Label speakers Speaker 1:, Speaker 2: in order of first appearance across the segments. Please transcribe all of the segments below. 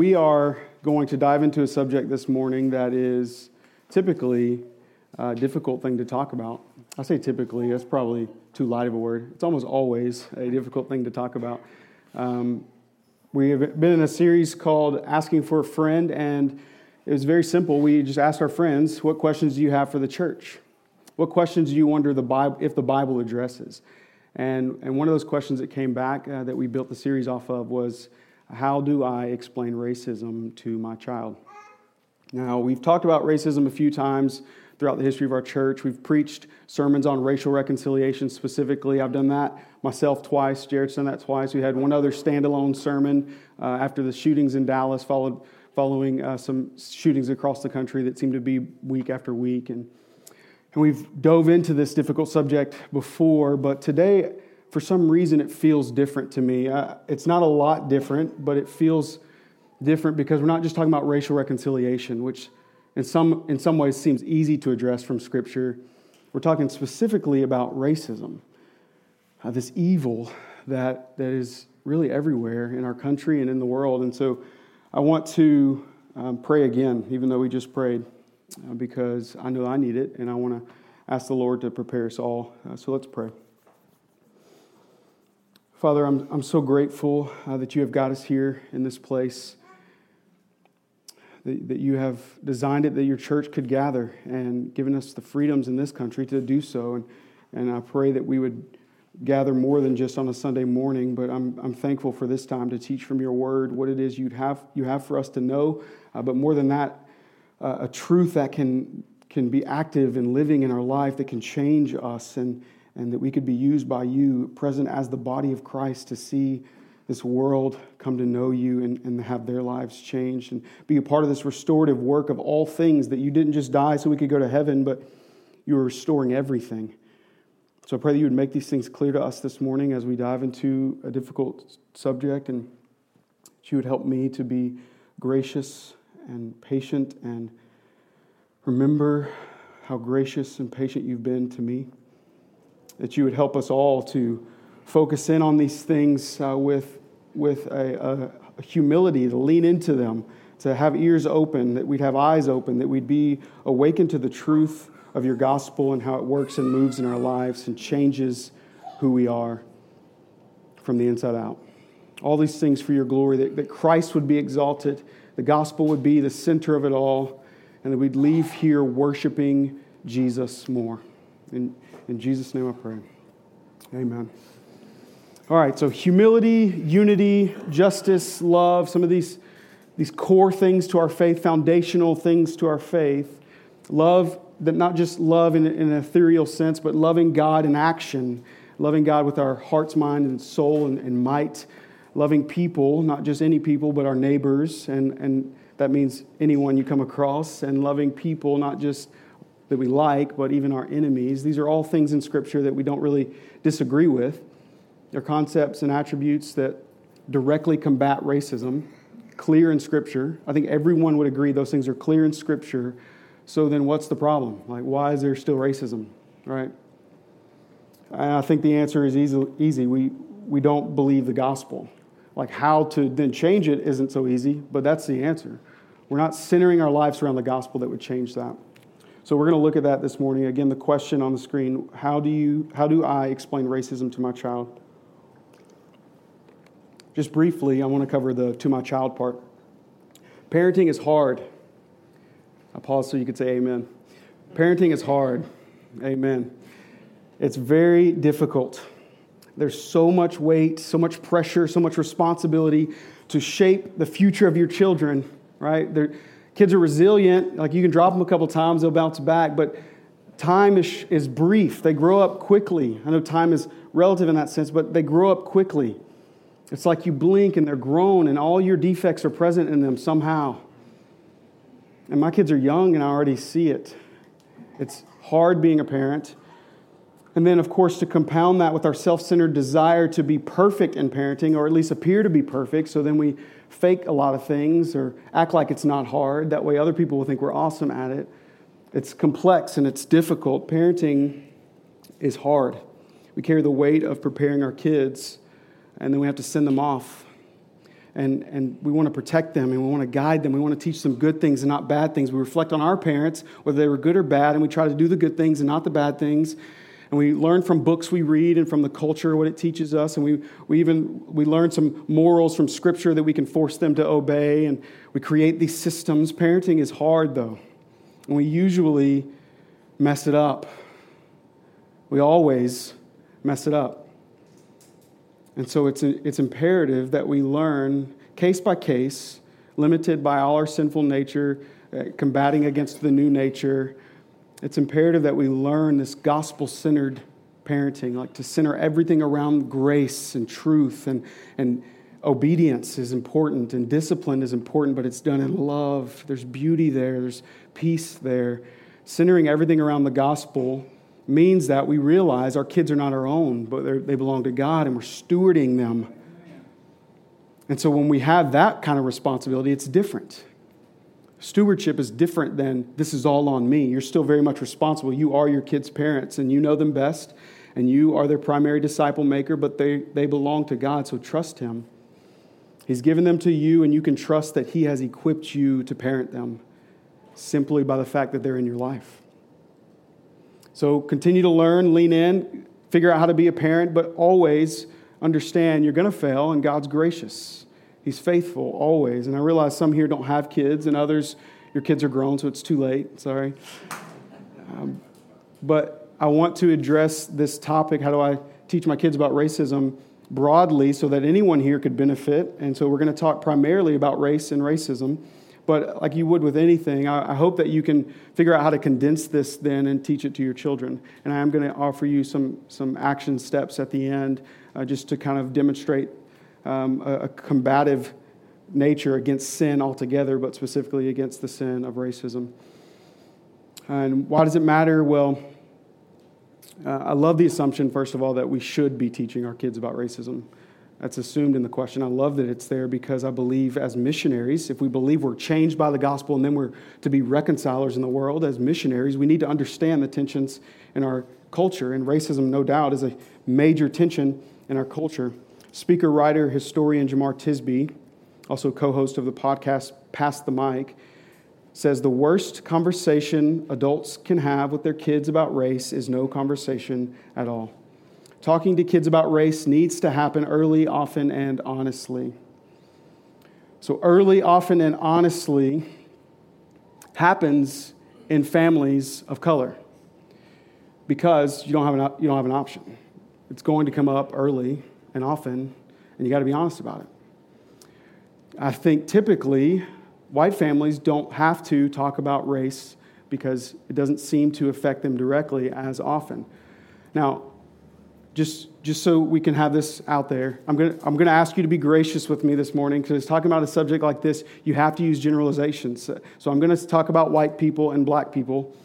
Speaker 1: We are going to dive into a subject this morning that is typically a difficult thing to talk about. I say typically, that's probably too light of a word. It's almost always a difficult thing to talk about. Um, we have been in a series called Asking for a Friend, and it was very simple. We just asked our friends, What questions do you have for the church? What questions do you wonder the Bible, if the Bible addresses? And, and one of those questions that came back uh, that we built the series off of was, how do I explain racism to my child? Now, we've talked about racism a few times throughout the history of our church. We've preached sermons on racial reconciliation specifically. I've done that myself twice. Jared's done that twice. We had one other standalone sermon uh, after the shootings in Dallas, followed, following uh, some shootings across the country that seemed to be week after week. And, and we've dove into this difficult subject before, but today for some reason it feels different to me. Uh, it's not a lot different, but it feels different because we're not just talking about racial reconciliation, which in some, in some ways seems easy to address from Scripture. We're talking specifically about racism, uh, this evil that, that is really everywhere in our country and in the world. And so I want to um, pray again, even though we just prayed, uh, because I know I need it and I want to ask the Lord to prepare us all. Uh, so let's pray. Father, I'm, I'm so grateful uh, that you have got us here in this place, that, that you have designed it that your church could gather and given us the freedoms in this country to do so. And, and I pray that we would gather more than just on a Sunday morning, but I'm, I'm thankful for this time to teach from your word what it is you'd have, you have for us to know, uh, but more than that, uh, a truth that can, can be active and living in our life that can change us and, and that we could be used by you, present as the body of Christ, to see this world come to know you and, and have their lives changed and be a part of this restorative work of all things that you didn't just die so we could go to heaven, but you were restoring everything. So I pray that you would make these things clear to us this morning as we dive into a difficult subject and that you would help me to be gracious and patient and remember how gracious and patient you've been to me that you would help us all to focus in on these things uh, with, with a, a, humility, to lean into them, to have ears open, that we'd have eyes open, that we'd be awakened to the truth of your gospel and how it works and moves in our lives and changes who we are from the inside out. All these things for your glory, that, that Christ would be exalted, the gospel would be the center of it all, and that we'd leave here worshiping Jesus more. And in Jesus' name I pray. Amen. All right, so humility, unity, justice, love, some of these, these core things to our faith, foundational things to our faith. Love, that not just love in, in an ethereal sense, but loving God in action, loving God with our hearts, mind, and soul and, and might, loving people, not just any people, but our neighbors, and, and that means anyone you come across, and loving people, not just that we like, but even our enemies. These are all things in Scripture that we don't really disagree with. They're concepts and attributes that directly combat racism, clear in Scripture. I think everyone would agree those things are clear in Scripture. So then what's the problem? Like, why is there still racism, right? And I think the answer is easy. easy. We, we don't believe the gospel. Like, how to then change it isn't so easy, but that's the answer. We're not centering our lives around the gospel that would change that. So we're going to look at that this morning. Again, the question on the screen, how do you how do I explain racism to my child? Just briefly, I want to cover the to my child part. Parenting is hard. I pause so you could say amen. Parenting is hard. Amen. It's very difficult. There's so much weight, so much pressure, so much responsibility to shape the future of your children, right? There, Kids are resilient. Like you can drop them a couple times, they'll bounce back. But time is, is brief. They grow up quickly. I know time is relative in that sense, but they grow up quickly. It's like you blink and they're grown, and all your defects are present in them somehow. And my kids are young, and I already see it. It's hard being a parent. And then, of course, to compound that with our self centered desire to be perfect in parenting, or at least appear to be perfect, so then we fake a lot of things or act like it's not hard. That way, other people will think we're awesome at it. It's complex and it's difficult. Parenting is hard. We carry the weight of preparing our kids, and then we have to send them off. and, and we want to protect them and we want to guide them. We want to teach them good things and not bad things. We reflect on our parents, whether they were good or bad, and we try to do the good things and not the bad things. And we learn from books we read and from the culture what it teaches us. And we, we even we learn some morals from scripture that we can force them to obey. And we create these systems. Parenting is hard, though. And we usually mess it up. We always mess it up. And so it's, it's imperative that we learn case by case, limited by all our sinful nature, uh, combating against the new nature. It's imperative that we learn this gospel centered parenting, like to center everything around grace and truth and, and obedience is important and discipline is important, but it's done in love. There's beauty there, there's peace there. Centering everything around the gospel means that we realize our kids are not our own, but they belong to God and we're stewarding them. And so when we have that kind of responsibility, it's different. Stewardship is different than this is all on me. You're still very much responsible. You are your kids' parents and you know them best, and you are their primary disciple maker, but they, they belong to God, so trust Him. He's given them to you, and you can trust that He has equipped you to parent them simply by the fact that they're in your life. So continue to learn, lean in, figure out how to be a parent, but always understand you're going to fail and God's gracious. He's faithful always. And I realize some here don't have kids and others, your kids are grown, so it's too late. Sorry. Um, but I want to address this topic how do I teach my kids about racism broadly so that anyone here could benefit. And so we're going to talk primarily about race and racism. But like you would with anything, I, I hope that you can figure out how to condense this then and teach it to your children. And I am going to offer you some, some action steps at the end uh, just to kind of demonstrate um, a, a combative nature against sin altogether, but specifically against the sin of racism. And why does it matter? Well, uh, I love the assumption, first of all, that we should be teaching our kids about racism. That's assumed in the question. I love that it's there because I believe as missionaries, if we believe we're changed by the gospel and then we're to be reconcilers in the world as missionaries, we need to understand the tensions in our culture. And racism, no doubt, is a major tension in our culture. Speaker, writer, historian Jemar Tisby, also co host of the podcast Pass the Mic, says the worst conversation adults can have with their kids about race is no conversation at all. Talking to kids about race needs to happen early, often, and honestly. So, early, often, and honestly happens in families of color because you don't have an, you don't have an option. It's going to come up early and often, and you got to be honest about it. I think typically white families don't have to talk about race because it doesn't seem to affect them directly as often. Now, just, just so we can have this out there, I'm going to I'm gonna ask you to be gracious with me this morning because talking about a subject like this, you have to use generalizations. So I'm going to talk about white people and black people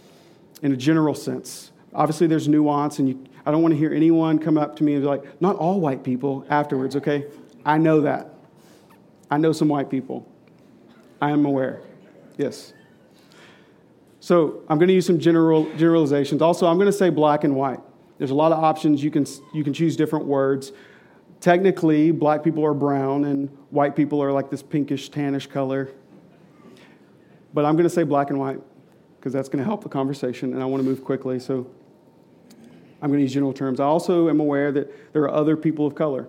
Speaker 1: in a general sense. Obviously, there's nuance, and you, I don't want to hear anyone come up to me and be like, not all white people afterwards, okay? I know that. I know some white people. I am aware. Yes. So I'm going to use some general generalizations. Also, I'm going to say black and white. There's a lot of options. You can, you can choose different words. Technically, black people are brown and white people are like this pinkish, tannish color. But I'm going to say black and white because that's going to help the conversation, and I want to move quickly. So I'm going to use general terms. I also am aware that there are other people of color,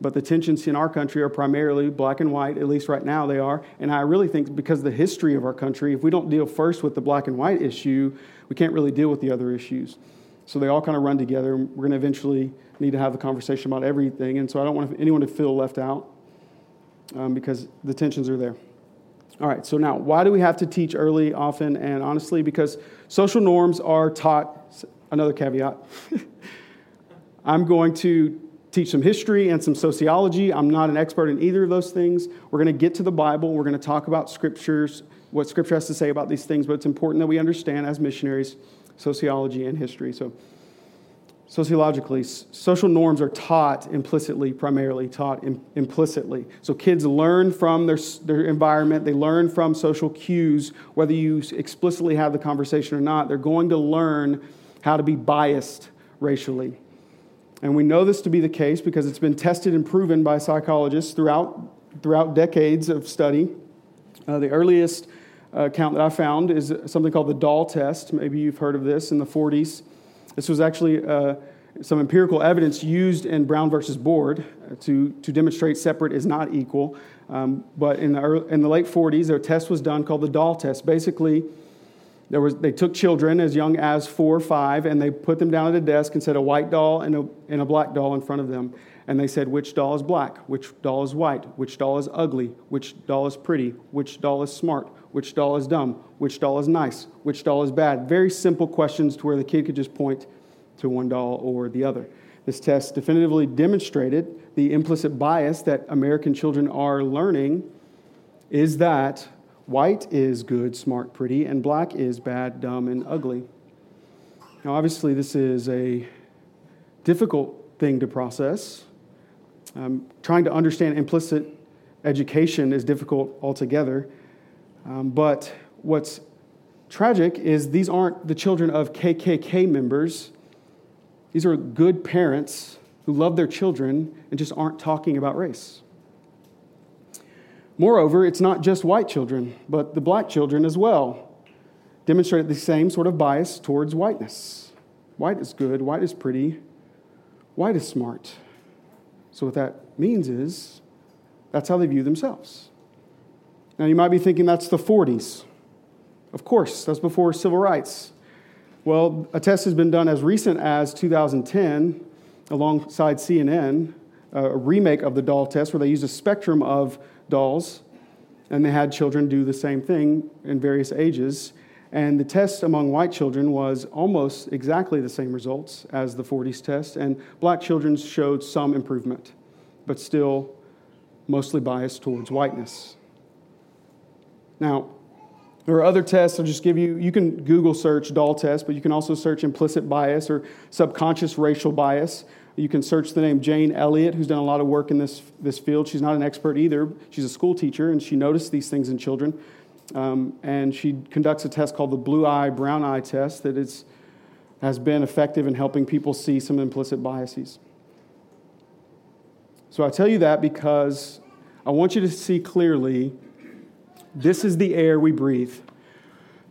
Speaker 1: but the tensions in our country are primarily black and white, at least right now they are. And I really think because the history of our country, if we don't deal first with the black and white issue, we can't really deal with the other issues. So they all kind of run together. We're going to eventually need to have the conversation about everything. And so I don't want anyone to feel left out um, because the tensions are there. All right, so now, why do we have to teach early, often, and honestly? Because social norms are taught, another caveat. I'm going to teach some history and some sociology. I'm not an expert in either of those things. We're going to get to the Bible. We're going to talk about scriptures, what scripture has to say about these things, but it's important that we understand as missionaries sociology, and history. So, sociologically, social norms are taught implicitly, primarily taught Im- implicitly. So, kids learn from their, their environment, they learn from social cues, whether you explicitly have the conversation or not. They're going to learn how to be biased racially. And we know this to be the case because it's been tested and proven by psychologists throughout throughout decades of study. Uh, the earliest uh, account that I found is something called the doll test. Maybe you've heard of this in the 40s. This was actually uh, some empirical evidence used in Brown versus Board to, to demonstrate separate is not equal. Um, but in the, early, in the late 40s, a test was done called the doll test. Basically, there was, they took children as young as four or five and they put them down at a desk and set a white doll and a, and a black doll in front of them. And they said, which doll is black? Which doll is white? Which doll is ugly? Which doll is pretty? Which doll is smart? Which doll is dumb? Which doll is nice? Which doll is bad? Very simple questions to where the kid could just point to one doll or the other. This test definitively demonstrated the implicit bias that American children are learning is that white is good, smart, pretty, and black is bad, dumb, and ugly. Now, obviously, this is a difficult thing to process. Um, trying to understand implicit education is difficult altogether. Um, but what's tragic is these aren't the children of KKK members. These are good parents who love their children and just aren't talking about race. Moreover, it's not just white children, but the black children as well demonstrate the same sort of bias towards whiteness. White is good, white is pretty, white is smart. So, what that means is that's how they view themselves. Now, you might be thinking that's the 40s. Of course, that's before civil rights. Well, a test has been done as recent as 2010 alongside CNN, uh, a remake of the doll test where they used a spectrum of dolls and they had children do the same thing in various ages. And the test among white children was almost exactly the same results as the 40s test, and black children showed some improvement, but still mostly biased towards whiteness. Now, there are other tests I'll just give you. You can Google search doll test, but you can also search implicit bias or subconscious racial bias. You can search the name Jane Elliott, who's done a lot of work in this, this field. She's not an expert either. She's a school teacher, and she noticed these things in children. Um, and she conducts a test called the blue eye, brown eye test that is, has been effective in helping people see some implicit biases. So I tell you that because I want you to see clearly this is the air we breathe.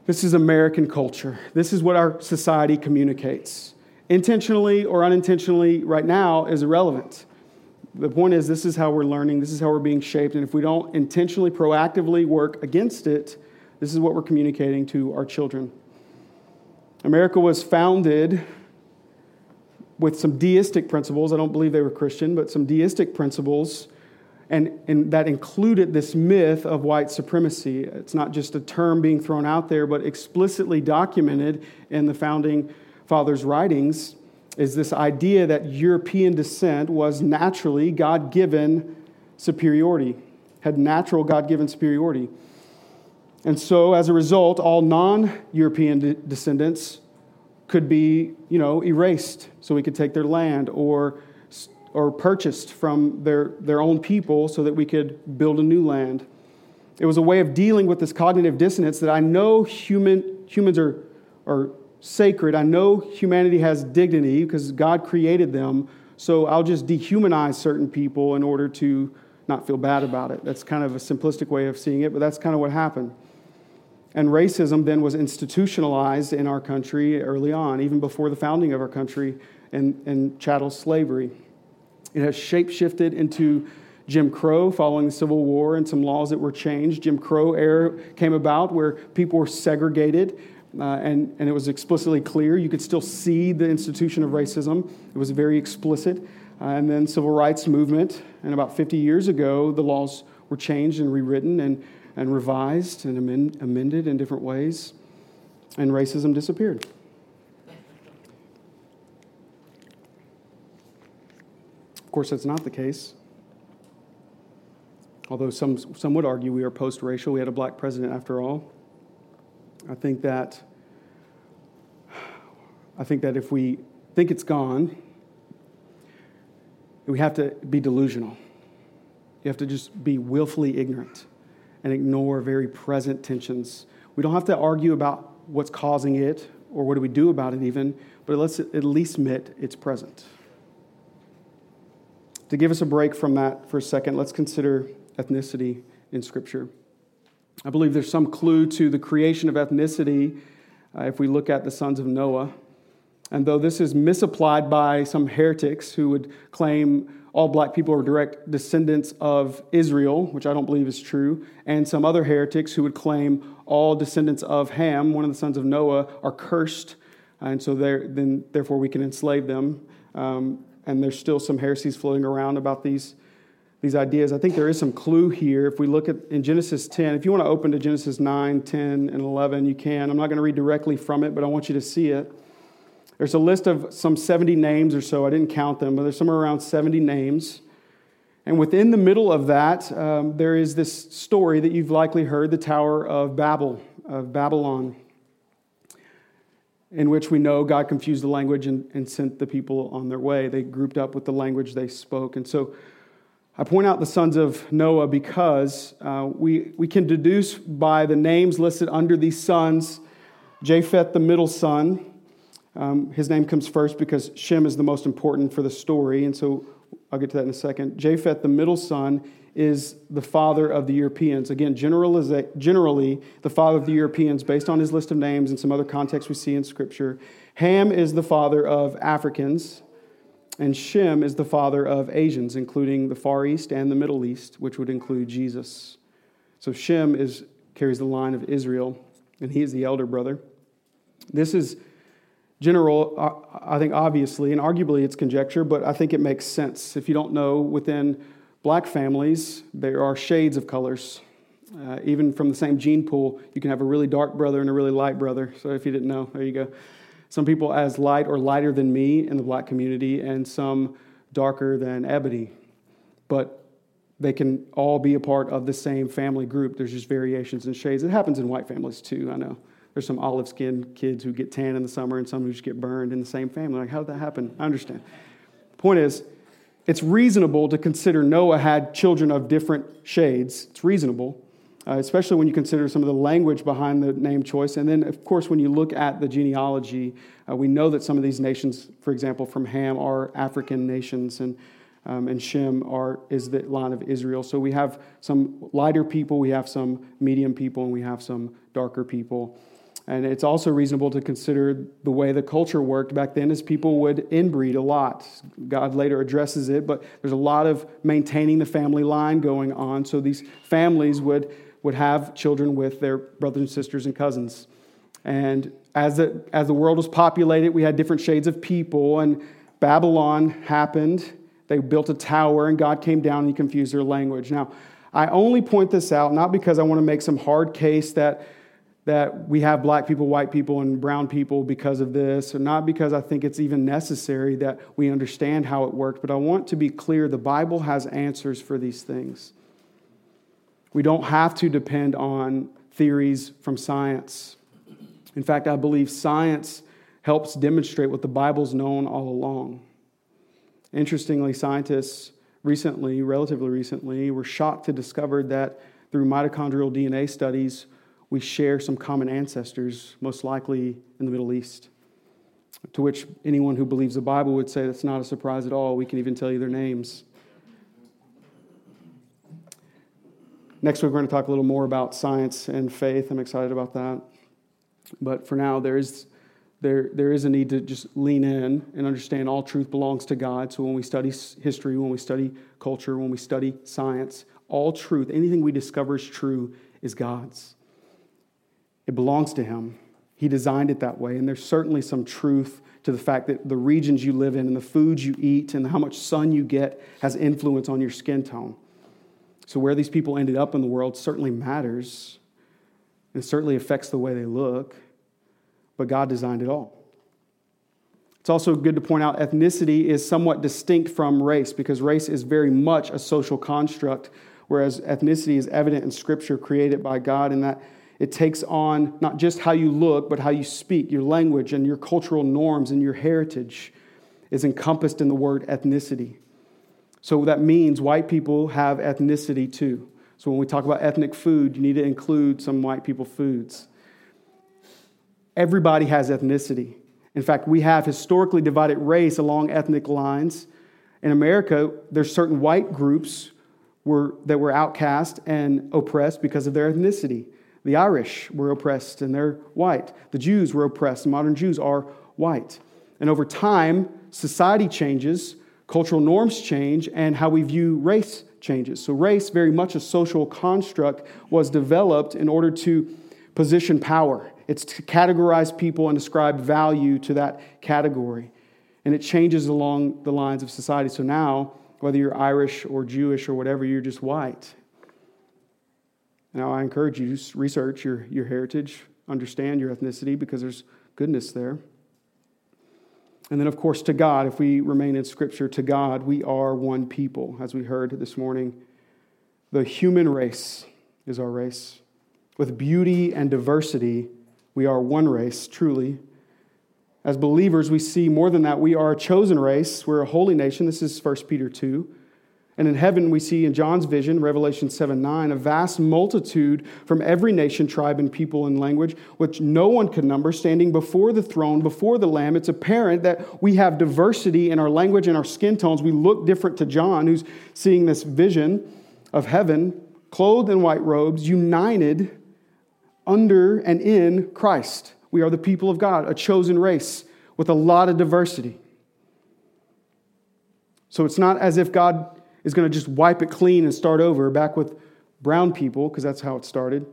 Speaker 1: This is American culture. This is what our society communicates. Intentionally or unintentionally, right now, is irrelevant. The point is, this is how we're learning, this is how we're being shaped, and if we don't intentionally, proactively work against it, this is what we're communicating to our children. America was founded with some deistic principles. I don't believe they were Christian, but some deistic principles and, and that included this myth of white supremacy. It's not just a term being thrown out there, but explicitly documented in the founding fathers' writings is this idea that European descent was naturally God given superiority, had natural God given superiority. And so, as a result, all non European de- descendants could be, you know, erased so we could take their land or or purchased from their, their own people so that we could build a new land. It was a way of dealing with this cognitive dissonance that I know human, humans are, are sacred. I know humanity has dignity because God created them. So I'll just dehumanize certain people in order to not feel bad about it. That's kind of a simplistic way of seeing it, but that's kind of what happened. And racism then was institutionalized in our country early on, even before the founding of our country and, and chattel slavery. It has shapeshifted into Jim Crow following the Civil War and some laws that were changed. Jim Crow era came about where people were segregated. Uh, and, and it was explicitly clear. You could still see the institution of racism. It was very explicit. Uh, and then civil rights movement. And about 50 years ago, the laws were changed and rewritten and, and revised and amend, amended in different ways. And racism disappeared. Of course, that's not the case. Although some, some would argue we are post racial, we had a black president after all. I think that I think that if we think it's gone, we have to be delusional. You have to just be willfully ignorant and ignore very present tensions. We don't have to argue about what's causing it or what do we do about it even, but let's at least admit it's present. To give us a break from that for a second, let's consider ethnicity in Scripture. I believe there's some clue to the creation of ethnicity uh, if we look at the sons of Noah. And though this is misapplied by some heretics who would claim all black people are direct descendants of Israel, which I don't believe is true, and some other heretics who would claim all descendants of Ham, one of the sons of Noah, are cursed, and so then therefore we can enslave them. Um, and there's still some heresies floating around about these these ideas. I think there is some clue here. If we look at in Genesis 10, if you want to open to Genesis 9, 10, and 11, you can. I'm not going to read directly from it, but I want you to see it. There's a list of some 70 names or so. I didn't count them, but there's somewhere around 70 names. And within the middle of that, um, there is this story that you've likely heard the Tower of Babel, of Babylon, in which we know God confused the language and, and sent the people on their way. They grouped up with the language they spoke. And so I point out the sons of Noah because uh, we, we can deduce by the names listed under these sons Japheth, the middle son. Um, his name comes first because Shem is the most important for the story, and so I'll get to that in a second. Japheth, the middle son, is the father of the Europeans. Again, generally, the father of the Europeans, based on his list of names and some other context we see in Scripture. Ham is the father of Africans. And Shem is the father of Asians, including the Far East and the Middle East, which would include Jesus. So Shem is, carries the line of Israel, and he is the elder brother. This is general, uh, I think, obviously, and arguably it's conjecture, but I think it makes sense. If you don't know, within black families, there are shades of colors. Uh, even from the same gene pool, you can have a really dark brother and a really light brother. So if you didn't know, there you go some people as light or lighter than me in the black community, and some darker than ebony. But they can all be a part of the same family group. There's just variations and shades. It happens in white families too, I know. There's some olive skinned kids who get tan in the summer and some who just get burned in the same family. Like, how did that happen? I understand. The point is, it's reasonable to consider Noah had children of different shades. It's reasonable uh, especially when you consider some of the language behind the name choice. And then, of course, when you look at the genealogy, uh, we know that some of these nations, for example, from Ham, are African nations, and, um, and Shem are, is the line of Israel. So we have some lighter people, we have some medium people, and we have some darker people. And it's also reasonable to consider the way the culture worked back then, as people would inbreed a lot. God later addresses it, but there's a lot of maintaining the family line going on. So these families would would have children with their brothers and sisters and cousins. And as the, as the world was populated, we had different shades of people, and Babylon happened. They built a tower, and God came down and he confused their language. Now, I only point this out not because I want to make some hard case that, that we have black people, white people, and brown people because of this, or not because I think it's even necessary that we understand how it worked, but I want to be clear the Bible has answers for these things. We don't have to depend on theories from science. In fact, I believe science helps demonstrate what the Bible's known all along. Interestingly, scientists recently, relatively recently, were shocked to discover that through mitochondrial DNA studies, we share some common ancestors, most likely in the Middle East. To which anyone who believes the Bible would say that's not a surprise at all. We can even tell you their names. Next week, we're going to talk a little more about science and faith. I'm excited about that. But for now, there is, there, there is a need to just lean in and understand all truth belongs to God. So when we study history, when we study culture, when we study science, all truth, anything we discover is true, is God's. It belongs to Him. He designed it that way. And there's certainly some truth to the fact that the regions you live in and the foods you eat and how much sun you get has influence on your skin tone. So, where these people ended up in the world certainly matters. and certainly affects the way they look, but God designed it all. It's also good to point out ethnicity is somewhat distinct from race because race is very much a social construct, whereas ethnicity is evident in Scripture created by God in that it takes on not just how you look, but how you speak, your language, and your cultural norms and your heritage is encompassed in the word ethnicity. So that means white people have ethnicity too. So when we talk about ethnic food, you need to include some white people foods. Everybody has ethnicity. In fact, we have historically divided race along ethnic lines. In America, there's certain white groups were, that were outcast and oppressed because of their ethnicity. The Irish were oppressed and they're white. The Jews were oppressed. Modern Jews are white. And over time, society changes, cultural norms change, and how we view race changes. So, race, very much a social construct, was developed in order to position power. It's to categorize people and ascribe value to that category. And it changes along the lines of society. So now, whether you're Irish or Jewish or whatever, you're just white. Now, I encourage you to research your, your heritage, understand your ethnicity, because there's goodness there. And then, of course, to God, if we remain in Scripture, to God, we are one people, as we heard this morning. The human race is our race. With beauty and diversity, we are one race, truly. As believers, we see more than that. We are a chosen race. We're a holy nation. This is 1 Peter 2. And in heaven, we see in John's vision, Revelation 7 9, a vast multitude from every nation, tribe, and people and language, which no one could number, standing before the throne, before the Lamb. It's apparent that we have diversity in our language and our skin tones. We look different to John, who's seeing this vision of heaven, clothed in white robes, united under and in Christ. We are the people of God, a chosen race with a lot of diversity. So it's not as if God is going to just wipe it clean and start over back with brown people, because that's how it started.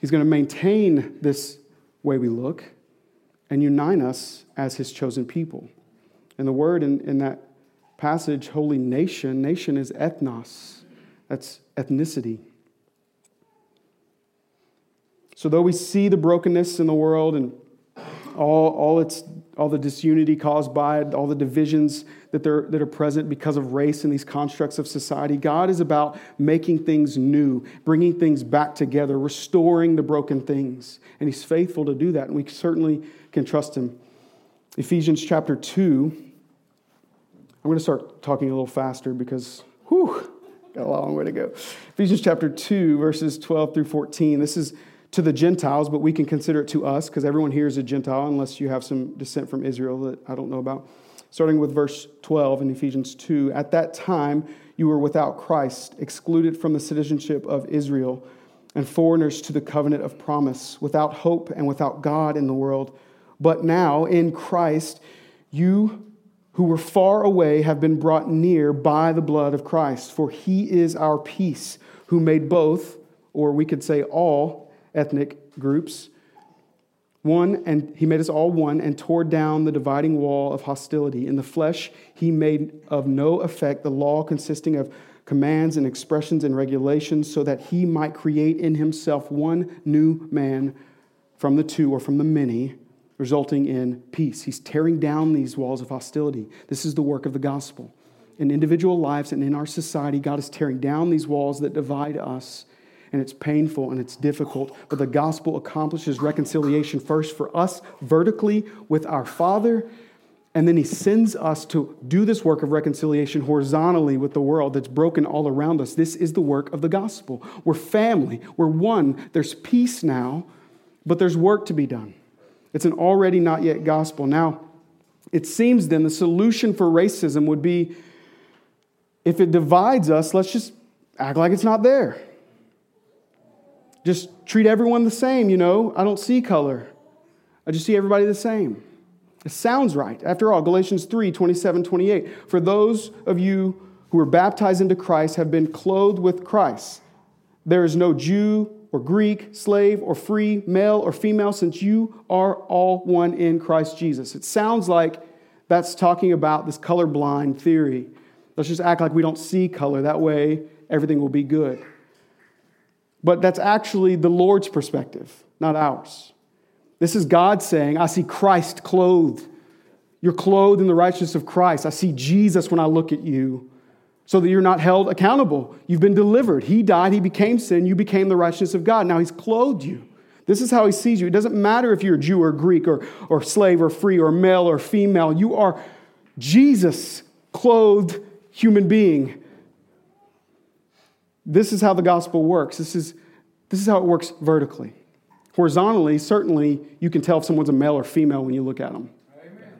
Speaker 1: He's going to maintain this way we look and unite us as his chosen people. And the word in, in that passage, holy nation, nation is ethnos, that's ethnicity. So, though we see the brokenness in the world and all, all, its, all the disunity caused by it, all the divisions that, that are present because of race and these constructs of society. God is about making things new, bringing things back together, restoring the broken things. And He's faithful to do that, and we certainly can trust Him. Ephesians chapter 2. I'm going to start talking a little faster because, whew, got a long way to go. Ephesians chapter 2, verses 12 through 14. This is to the Gentiles, but we can consider it to us because everyone here is a Gentile unless you have some descent from Israel that I don't know about. Starting with verse 12 in Ephesians 2 At that time, you were without Christ, excluded from the citizenship of Israel, and foreigners to the covenant of promise, without hope and without God in the world. But now, in Christ, you who were far away have been brought near by the blood of Christ, for he is our peace, who made both, or we could say all, ethnic groups. One, and he made us all one and tore down the dividing wall of hostility. In the flesh, he made of no effect the law consisting of commands and expressions and regulations, so that he might create in himself one new man from the two or from the many, resulting in peace. He's tearing down these walls of hostility. This is the work of the gospel. In individual lives and in our society, God is tearing down these walls that divide us and it's painful and it's difficult, but the gospel accomplishes reconciliation first for us vertically with our Father, and then He sends us to do this work of reconciliation horizontally with the world that's broken all around us. This is the work of the gospel. We're family, we're one. There's peace now, but there's work to be done. It's an already not yet gospel. Now, it seems then the solution for racism would be if it divides us, let's just act like it's not there. Just treat everyone the same, you know. I don't see color. I just see everybody the same. It sounds right. After all, Galatians 3 27, 28. For those of you who are baptized into Christ have been clothed with Christ. There is no Jew or Greek, slave or free, male or female, since you are all one in Christ Jesus. It sounds like that's talking about this colorblind theory. Let's just act like we don't see color. That way, everything will be good. But that's actually the Lord's perspective, not ours. This is God saying, I see Christ clothed. You're clothed in the righteousness of Christ. I see Jesus when I look at you so that you're not held accountable. You've been delivered. He died, He became sin, you became the righteousness of God. Now He's clothed you. This is how He sees you. It doesn't matter if you're Jew or Greek or, or slave or free or male or female. You are Jesus clothed human being this is how the gospel works. This is, this is how it works vertically. Horizontally, certainly, you can tell if someone's a male or female when you look at them. Amen.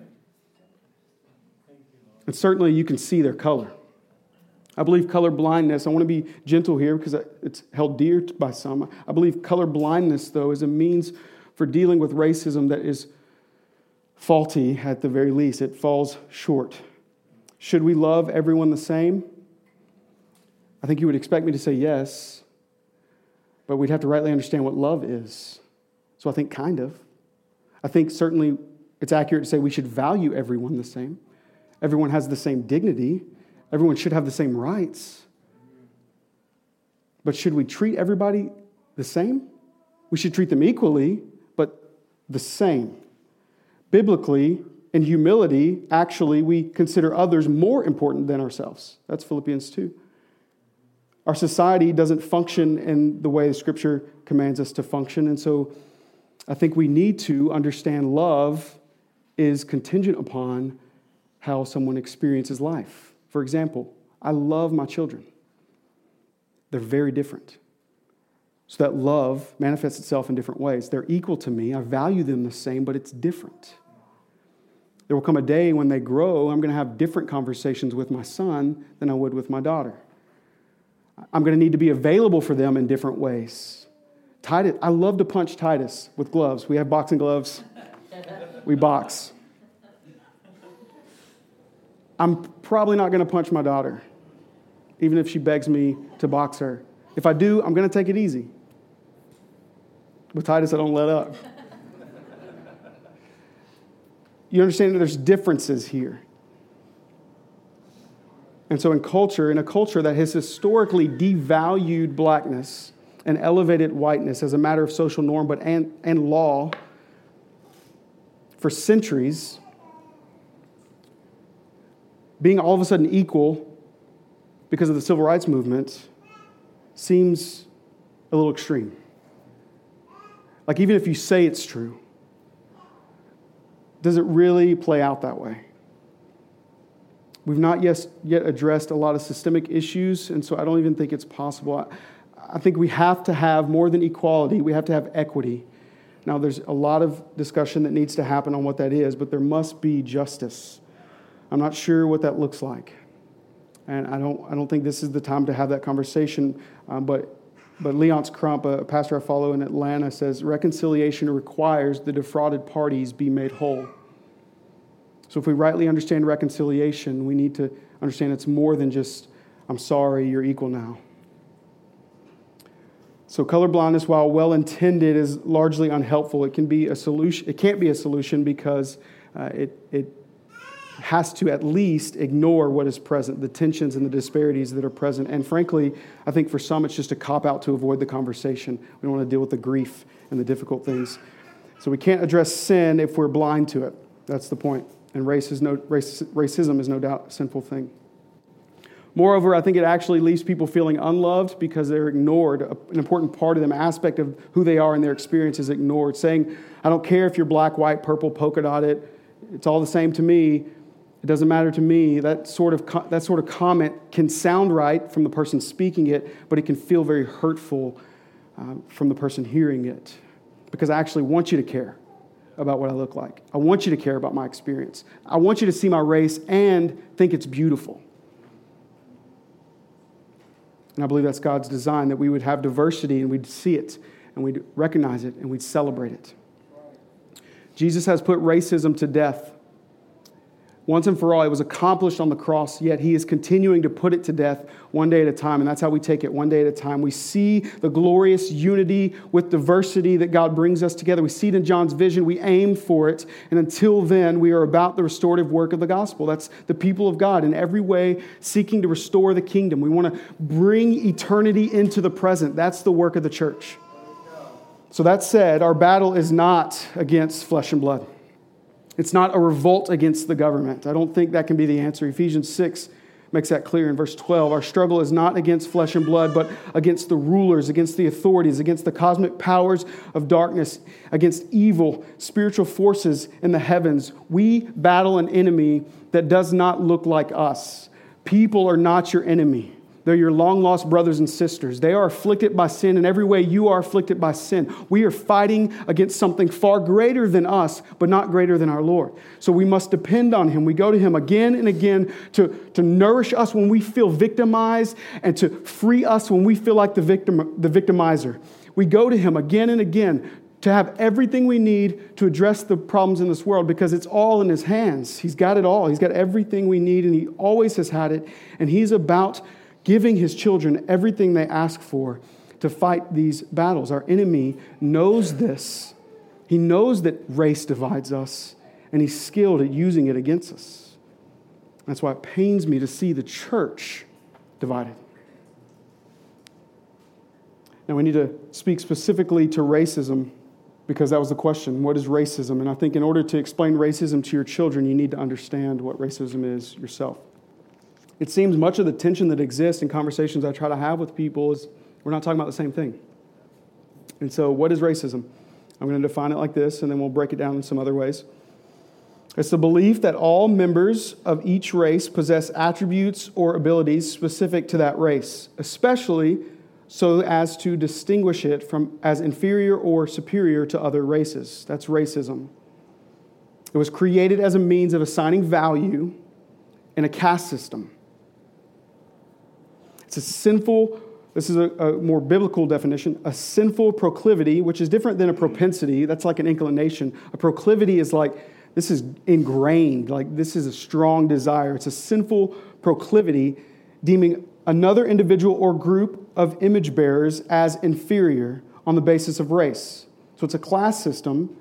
Speaker 1: And certainly, you can see their color. I believe color blindness, I want to be gentle here because it's held dear by some. I believe color blindness, though, is a means for dealing with racism that is faulty at the very least. It falls short. Should we love everyone the same? I think you would expect me to say yes, but we'd have to rightly understand what love is. So I think kind of. I think certainly it's accurate to say we should value everyone the same. Everyone has the same dignity. Everyone should have the same rights. But should we treat everybody the same? We should treat them equally, but the same. Biblically, in humility, actually, we consider others more important than ourselves. That's Philippians 2. Our society doesn't function in the way the scripture commands us to function. And so I think we need to understand love is contingent upon how someone experiences life. For example, I love my children. They're very different. So that love manifests itself in different ways. They're equal to me. I value them the same, but it's different. There will come a day when they grow, I'm going to have different conversations with my son than I would with my daughter. I'm going to need to be available for them in different ways. Titus, I love to punch Titus with gloves. We have boxing gloves. We box. I'm probably not going to punch my daughter, even if she begs me to box her. If I do, I'm going to take it easy. With Titus, I don't let up. you understand that there's differences here. And so, in culture, in a culture that has historically devalued blackness and elevated whiteness as a matter of social norm but and, and law for centuries, being all of a sudden equal because of the civil rights movement seems a little extreme. Like, even if you say it's true, does it really play out that way? We've not yet, yet addressed a lot of systemic issues, and so I don't even think it's possible. I, I think we have to have more than equality, we have to have equity. Now, there's a lot of discussion that needs to happen on what that is, but there must be justice. I'm not sure what that looks like. And I don't, I don't think this is the time to have that conversation. Um, but, but Leonce Crump, a pastor I follow in Atlanta, says reconciliation requires the defrauded parties be made whole. So if we rightly understand reconciliation, we need to understand it's more than just, I'm sorry, you're equal now. So colorblindness, while well intended, is largely unhelpful. It can be a solution. It can't be a solution because uh, it, it has to at least ignore what is present, the tensions and the disparities that are present. And frankly, I think for some it's just a cop out to avoid the conversation. We don't want to deal with the grief and the difficult things. So we can't address sin if we're blind to it. That's the point. And race is no, race, racism is no doubt a sinful thing. Moreover, I think it actually leaves people feeling unloved because they're ignored. An important part of them, aspect of who they are and their experience is ignored. Saying, I don't care if you're black, white, purple, polka dotted, it's all the same to me. It doesn't matter to me. That sort, of, that sort of comment can sound right from the person speaking it, but it can feel very hurtful uh, from the person hearing it because I actually want you to care about what I look like. I want you to care about my experience. I want you to see my race and think it's beautiful. And I believe that's God's design that we would have diversity and we'd see it and we'd recognize it and we'd celebrate it. Jesus has put racism to death once and for all. It was accomplished on the cross, yet he is continuing to put it to death one day at a time. And that's how we take it one day at a time. We see the glorious unity with diversity that God brings us together. We see it in John's vision. We aim for it. And until then, we are about the restorative work of the gospel. That's the people of God in every way seeking to restore the kingdom. We want to bring eternity into the present. That's the work of the church. So, that said, our battle is not against flesh and blood. It's not a revolt against the government. I don't think that can be the answer. Ephesians 6 makes that clear in verse 12. Our struggle is not against flesh and blood, but against the rulers, against the authorities, against the cosmic powers of darkness, against evil spiritual forces in the heavens. We battle an enemy that does not look like us. People are not your enemy. They're your long lost brothers and sisters. They are afflicted by sin in every way you are afflicted by sin. We are fighting against something far greater than us, but not greater than our Lord. So we must depend on Him. We go to Him again and again to, to nourish us when we feel victimized and to free us when we feel like the, victim, the victimizer. We go to Him again and again to have everything we need to address the problems in this world because it's all in His hands. He's got it all. He's got everything we need, and He always has had it. And He's about giving His children everything they ask for to fight these battles. Our enemy knows this. He knows that race divides us, and He's skilled at using it against us. That's why it pains me to see the church divided. Now, we need to speak specifically to racism because that was the question what is racism? And I think in order to explain racism to your children, you need to understand what racism is yourself. It seems much of the tension that exists in conversations I try to have with people is we're not talking about the same thing. And so, what is racism? I'm going to define it like this, and then we'll break it down in some other ways. It's the belief that all members of each race possess attributes or abilities specific to that race, especially so as to distinguish it from as inferior or superior to other races. That's racism. It was created as a means of assigning value in a caste system. It's a sinful, this is a, a, more biblical definition, a sinful proclivity, which is different than a propensity. That's like an inclination. A proclivity is like, this is ingrained, like this is a strong desire. It's a sinful proclivity, deeming another individual or group of image bearers as inferior on the basis of race. So it's a class system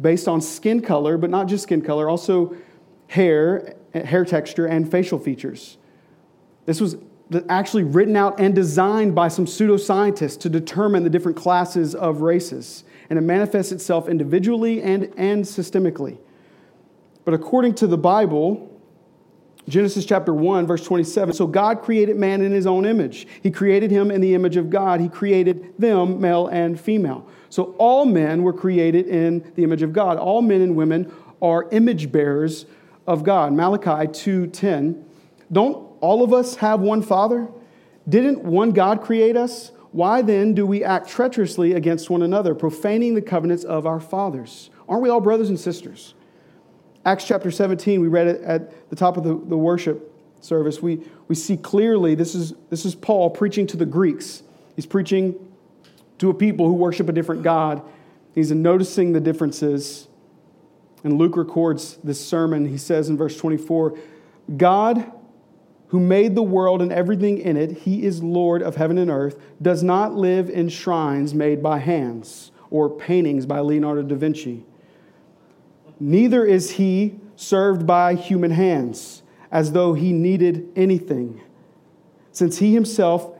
Speaker 1: based on skin color, but not just skin color, also hair, hair texture, and facial features. This was actually written out and designed by some pseudoscientists to determine the different classes of races. And it manifests itself individually and, and systemically. But according to the Bible, Genesis chapter 1, verse 27. So God created man in his own image. He created him in the image of God. He created them, male and female. So all men were created in the image of God. All men and women are image bearers of God. Malachi 2:10. Don't all of us have one father? Didn't one God create us? Why then do we act treacherously against one another, profaning the covenants of our fathers? Aren't we all brothers and sisters? Acts chapter 17, we read it at the top of the, the worship service. We, we see clearly this is, this is Paul preaching to the Greeks. He's preaching to a people who worship a different God. He's noticing the differences. And Luke records this sermon. He says in verse 24 God, who made the world and everything in it, he is Lord of heaven and earth, does not live in shrines made by hands or paintings by Leonardo da Vinci neither is he served by human hands, as though he needed anything, since he himself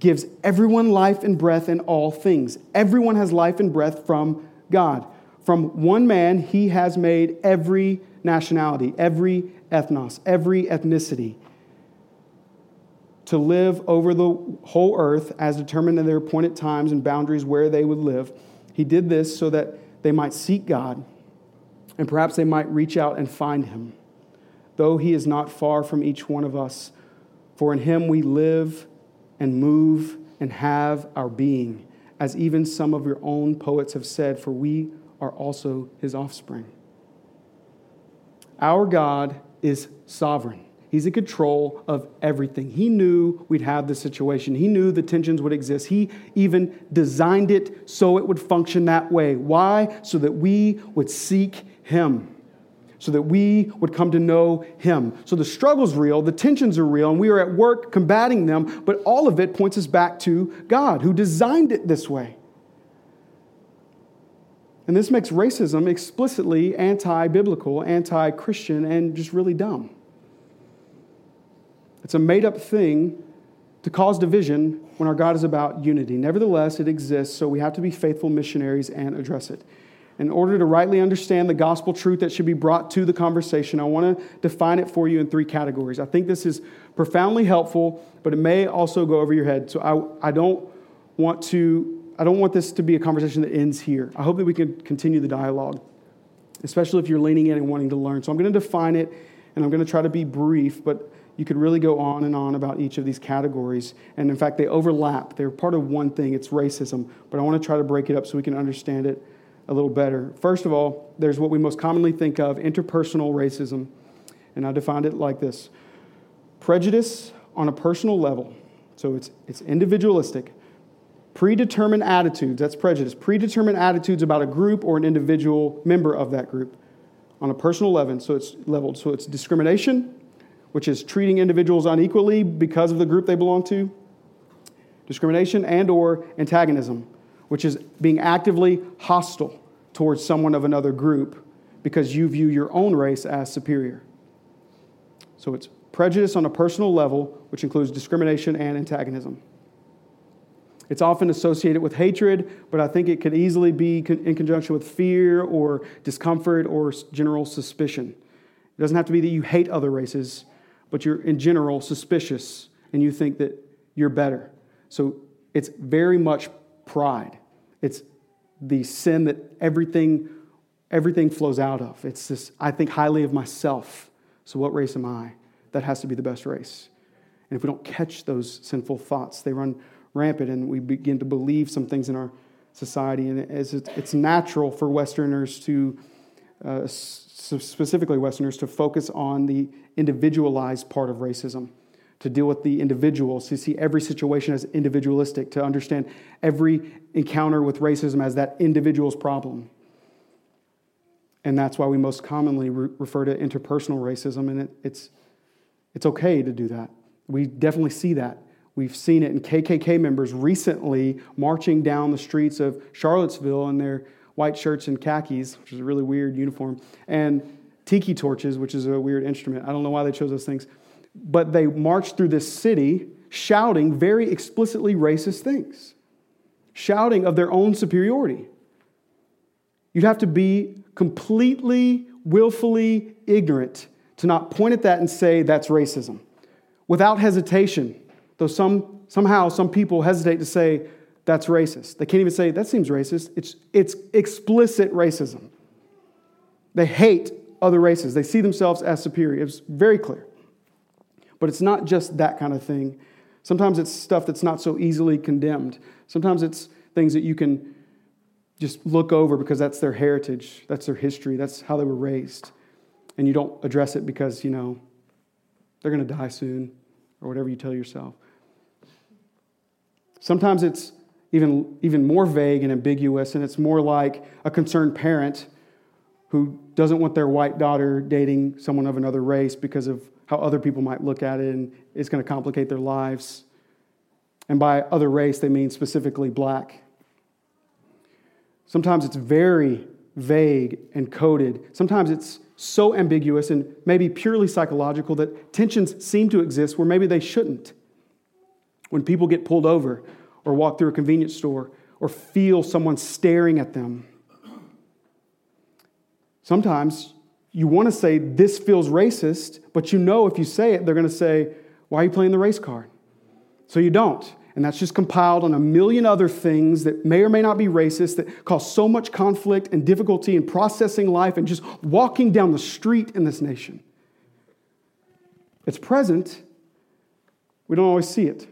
Speaker 1: gives everyone life and breath in all things. Everyone has life and breath from God. From one man, he has made every nationality, every ethnos, every ethnicity to live over the whole earth as determined in their appointed times and boundaries where they would live. He did this so that they might seek God and perhaps they might reach out and find him, though he is not far from each one of us. For in him we live and move and have our being, as even some of your own poets have said, for we are also his offspring. Our God is sovereign. He's in control of everything. He knew we'd have this situation. He knew the tensions would exist. He even designed it so it would function that way. Why? So that we would seek him so that we would come to know Him. So the struggle's real, the tensions are real, and we are at work combating them, but all of it points us back to God who designed it this way. And this makes racism explicitly anti biblical, anti Christian, and just really dumb. It's a made up thing to cause division when our God is about unity. Nevertheless, it exists, so we have to be faithful missionaries and address it in order to rightly understand the gospel truth that should be brought to the conversation, I want to define it for you in three categories. I think this is profoundly helpful, but it may also go over your head. So I, I don't want to I don't want this to be a conversation that ends here. I hope that we can continue the dialogue, especially if you're leaning in and wanting to learn. So I'm going to define it and I'm going to try to be brief, but you could really go on and on about each of these categories. And in fact, they overlap. They're part of one thing it's racism. But I want to try to break it up so we can understand it a little better. First of all, there's what we most commonly think of interpersonal racism. And I defined it like this prejudice on a personal level. So it's, it's individualistic. Predetermined attitudes, that's prejudice. Predetermined attitudes about a group or an individual member of that group on a personal level. So it's leveled. So it's discrimination, which is treating individuals unequally because of the group they belong to, discrimination and or antagonism, which is being actively hostile towards someone of another group because you view your own race as superior. So it's prejudice on a personal level, which includes discrimination and antagonism. It's often associated with hatred, but I think it could easily be in conjunction with fear or discomfort or general suspicion. It doesn't have to be that you hate other races, but you're in general suspicious and you think that you're better. So it's very much pride. It's the sin that everything everything flows out of. It's this I think highly of myself. So what race am I? That has to be the best race. And if we don't catch those sinful thoughts, they run rampant and we begin to believe some things in our society. And it's natural for Westerners to, uh, specifically Westerners, to focus on the individualized part of racism, to deal with the individuals, to see every situation as individualistic, to understand every encounter with racism as that individual's problem. And that's why we most commonly re- refer to interpersonal racism, and it, it's, it's okay to do that. We definitely see that. We've seen it in KKK members recently marching down the streets of Charlottesville in their white shirts and khakis, which is a really weird uniform, and tiki torches, which is a weird instrument. I don't know why they chose those things. But they marched through this city shouting very explicitly racist things, shouting of their own superiority. You'd have to be completely, willfully ignorant to not point at that and say that's racism. Without hesitation, though some, somehow some people hesitate to say that's racist. They can't even say that seems racist. It's, it's explicit racism. They hate other races, they see themselves as superior. It's very clear. But it's not just that kind of thing. Sometimes it's stuff that's not so easily condemned. Sometimes it's things that you can just look over because that's their heritage, that's their history, that's how they were raised. And you don't address it because, you know, they're going to die soon or whatever you tell yourself. Sometimes it's even, even more vague and ambiguous, and it's more like a concerned parent who doesn't want their white daughter dating someone of another race because of how other people might look at it and it's going to complicate their lives. And by other race, they mean specifically black. Sometimes it's very vague and coded. Sometimes it's so ambiguous and maybe purely psychological that tensions seem to exist where maybe they shouldn't when people get pulled over or walk through a convenience store or feel someone staring at them. Sometimes you want to say, This feels racist, but you know if you say it, they're going to say, Why are you playing the race card? So you don't. And that's just compiled on a million other things that may or may not be racist, that cause so much conflict and difficulty in processing life and just walking down the street in this nation. It's present, we don't always see it.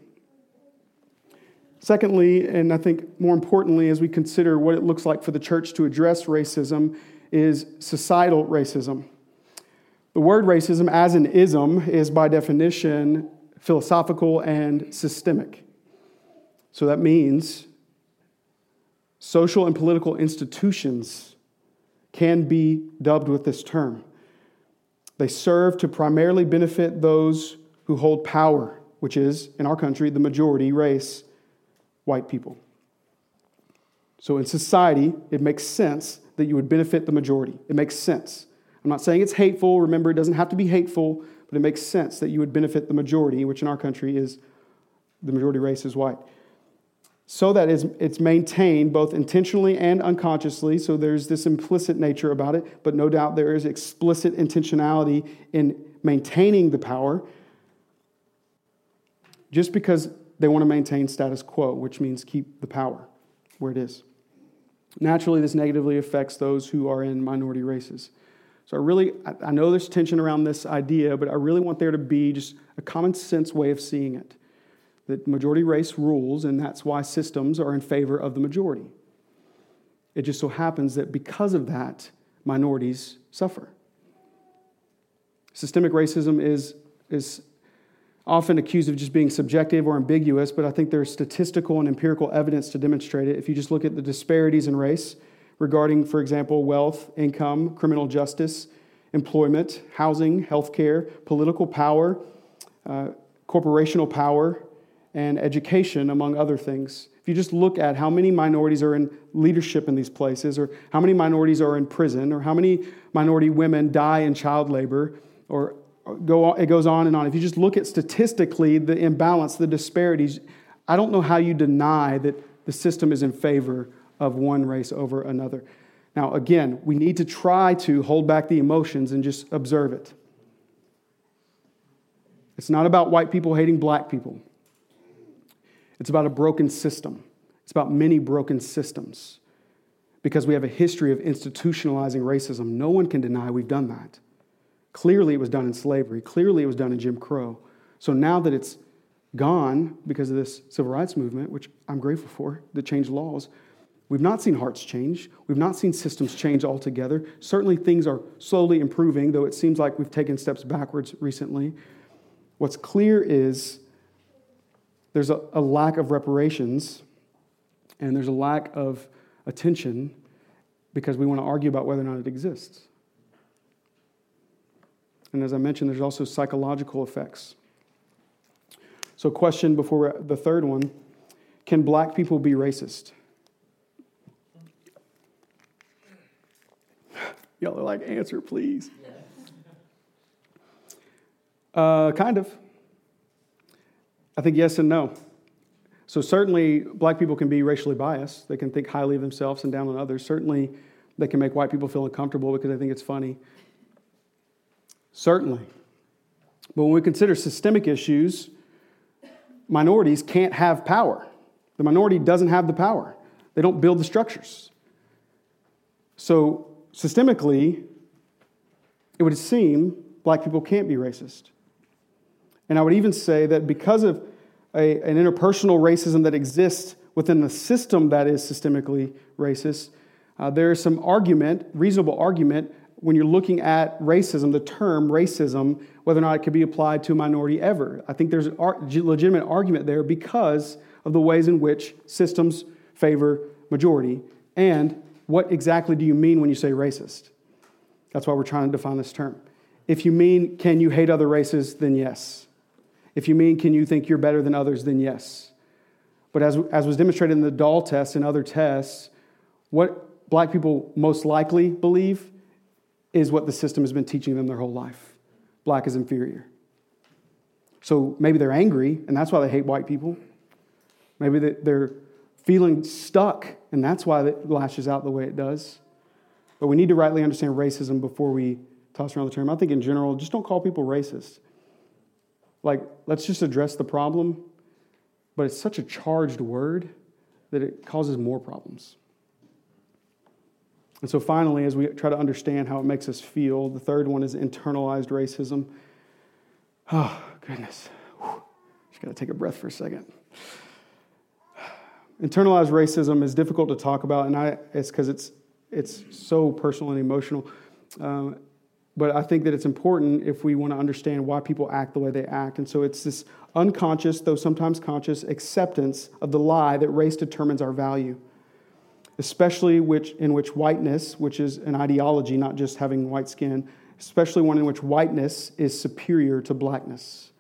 Speaker 1: Secondly, and I think more importantly, as we consider what it looks like for the church to address racism, is societal racism. The word racism, as an ism, is by definition philosophical and systemic. So that means social and political institutions can be dubbed with this term. They serve to primarily benefit those who hold power, which is, in our country, the majority race white people. So in society, it makes sense that you would benefit the majority. It makes sense. I'm not saying it's hateful. Remember, it doesn't have to be hateful, but it makes sense that you would benefit the majority, which in our country is the majority race is white. So that it's maintained both intentionally and unconsciously. So there's this implicit nature about it, but no doubt there is explicit intentionality in maintaining the power. Just because they want to maintain status quo, which means keep the power where it is. Naturally, this negatively affects those who are in minority races. So I really, I know there's tension around this idea, but I really want there to be just a common sense way of seeing it. That majority race rules, and that's why systems are in favor of the majority. It just so happens that because of that, minorities suffer. Systemic racism is, is often accused of just being subjective or ambiguous, but I think there's statistical and empirical evidence to demonstrate it. If you just look at the disparities in race regarding, for example, wealth, income, criminal justice, employment, housing, healthcare, political power, uh, corporational power, and education, among other things. If you just look at how many minorities are in leadership in these places, or how many minorities are in prison, or how many minority women die in child labor, or go on, it goes on and on. If you just look at statistically the imbalance, the disparities, I don't know how you deny that the system is in favor of one race over another. Now, again, we need to try to hold back the emotions and just observe it. It's not about white people hating black people. It's about a broken system. It's about many broken systems because we have a history of institutionalizing racism. No one can deny we've done that. Clearly, it was done in slavery. Clearly, it was done in Jim Crow. So now that it's gone because of this civil rights movement, which I'm grateful for, that changed laws, we've not seen hearts change. We've not seen systems change altogether. Certainly, things are slowly improving, though it seems like we've taken steps backwards recently. What's clear is there's a, a lack of reparations and there's a lack of attention because we want to argue about whether or not it exists. And as I mentioned, there's also psychological effects. So, question before the third one can black people be racist? Y'all are like, answer, please. Uh, kind of. I think yes and no. So, certainly, black people can be racially biased. They can think highly of themselves and down on others. Certainly, they can make white people feel uncomfortable because they think it's funny. Certainly. But when we consider systemic issues, minorities can't have power. The minority doesn't have the power, they don't build the structures. So, systemically, it would seem black people can't be racist. And I would even say that because of a, an interpersonal racism that exists within the system that is systemically racist, uh, there is some argument, reasonable argument, when you're looking at racism, the term racism, whether or not it could be applied to a minority ever. I think there's a legitimate argument there because of the ways in which systems favor majority. And what exactly do you mean when you say racist? That's why we're trying to define this term. If you mean, can you hate other races, then yes. If you mean, can you think you're better than others, then yes. But as, as was demonstrated in the doll test and other tests, what black people most likely believe is what the system has been teaching them their whole life black is inferior. So maybe they're angry, and that's why they hate white people. Maybe they're feeling stuck, and that's why it lashes out the way it does. But we need to rightly understand racism before we toss around the term. I think in general, just don't call people racist. Like, let's just address the problem, but it's such a charged word that it causes more problems. And so, finally, as we try to understand how it makes us feel, the third one is internalized racism. Oh, goodness. Whew. Just got to take a breath for a second. Internalized racism is difficult to talk about, and I, it's because it's, it's so personal and emotional. Um, but I think that it's important if we want to understand why people act the way they act. And so it's this unconscious, though sometimes conscious, acceptance of the lie that race determines our value especially which, in which whiteness, which is an ideology, not just having white skin, especially one in which whiteness is superior to blackness.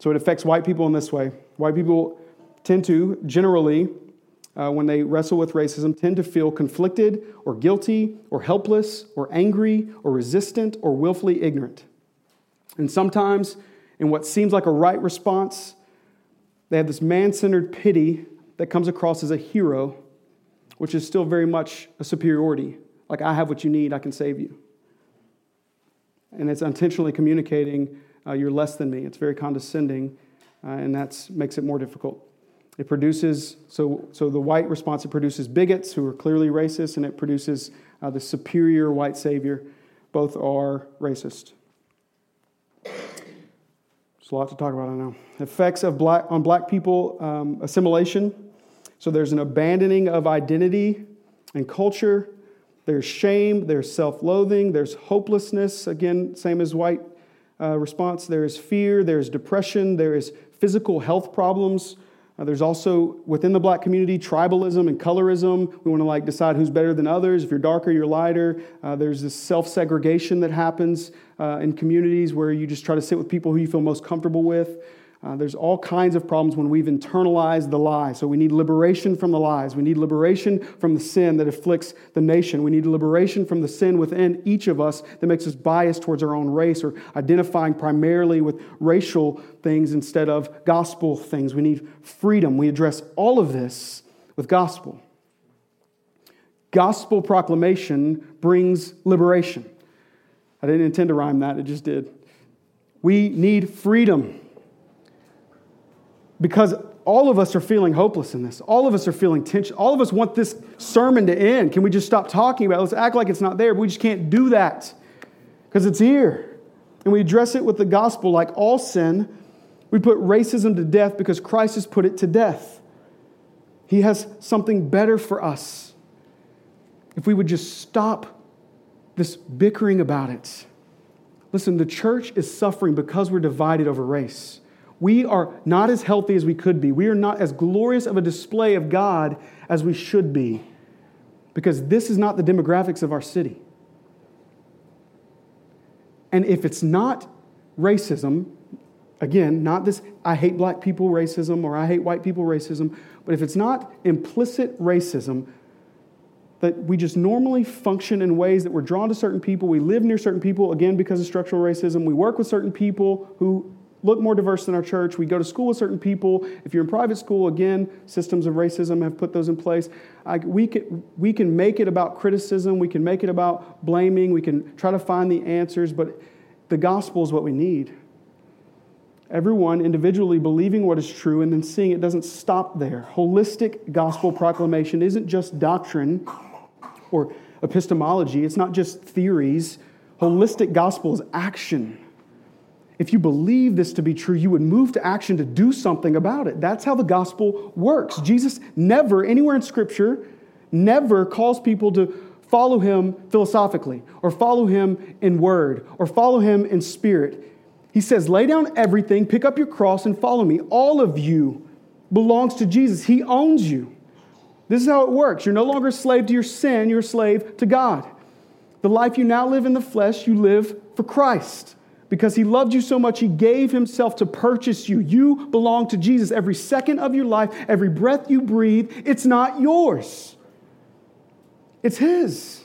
Speaker 1: So it affects white people in this way. White people tend to, generally, uh, when they wrestle with racism, tend to feel conflicted or guilty or helpless or angry or resistant or willfully ignorant. And sometimes, in what seems like a right response, they have this man centered pity that comes across as a hero which is still very much a superiority. Like, I have what you need, I can save you. And it's intentionally communicating, uh, you're less than me. It's very condescending, uh, and that makes it more difficult. It produces, so, so the white response, it produces bigots who are clearly racist, and it produces uh, the superior white savior. Both are racist. There's a lot to talk about, I know. Effects of black, on black people um, assimilation. So there's an abandoning of identity and culture. There's shame, there's self loathing, there's hopelessness. Again, same as white uh, response. There is fear, there's depression, there is physical health problems. Uh, there's also within the black community tribalism and colorism. We want to like decide who's better than others. If you're darker, you're lighter. Uh, there's this self segregation that happens uh, in communities where you just try to sit with people who you feel most comfortable with. Uh, there's all kinds of problems when we've internalized the lie. So we need liberation from the lies. We need liberation from the sin that afflicts the nation. We need liberation from the sin within each of us that makes us biased towards our own race or identifying primarily with racial things instead of gospel things. We need freedom. We address all of this with gospel. Gospel proclamation brings liberation. I didn't intend to rhyme that, it just did. We need freedom because all of us are feeling hopeless in this. All of us are feeling tension. All of us want this sermon to end. Can we just stop talking about it? Let's act like it's not there. But we just can't do that because it's here. And we address it with the gospel like all sin. We put racism to death because Christ has put it to death. He has something better for us. If we would just stop this bickering about it. Listen, the church is suffering because we're divided over race we are not as healthy as we could be. We are not as glorious of a display of God as we should be because this is not the demographics of our city. And if it's not racism, again, not this I hate black people racism or I hate white people racism, but if it's not implicit racism, that we just normally function in ways that we're drawn to certain people, we live near certain people, again, because of structural racism, we work with certain people who look more diverse than our church. We go to school with certain people. If you're in private school, again, systems of racism have put those in place. I, we, can, we can make it about criticism. We can make it about blaming. We can try to find the answers, but the gospel is what we need. Everyone individually believing what is true and then seeing it doesn't stop there. Holistic gospel proclamation isn't just doctrine or epistemology, it's not just theories. Holistic gospel is action if you believe this to be true, you would move to action to do something about it. That's how the gospel works. Jesus never, anywhere in Scripture, never calls people to follow him philosophically or follow him in word or follow him in spirit. He says, lay down everything, pick up your cross, and follow me. All of you belongs to Jesus, He owns you. This is how it works. You're no longer a slave to your sin, you're a slave to God. The life you now live in the flesh, you live for Christ because he loved you so much, he gave himself to purchase you. You belong to Jesus. Every second of your life, every breath you breathe, it's not yours, it's his.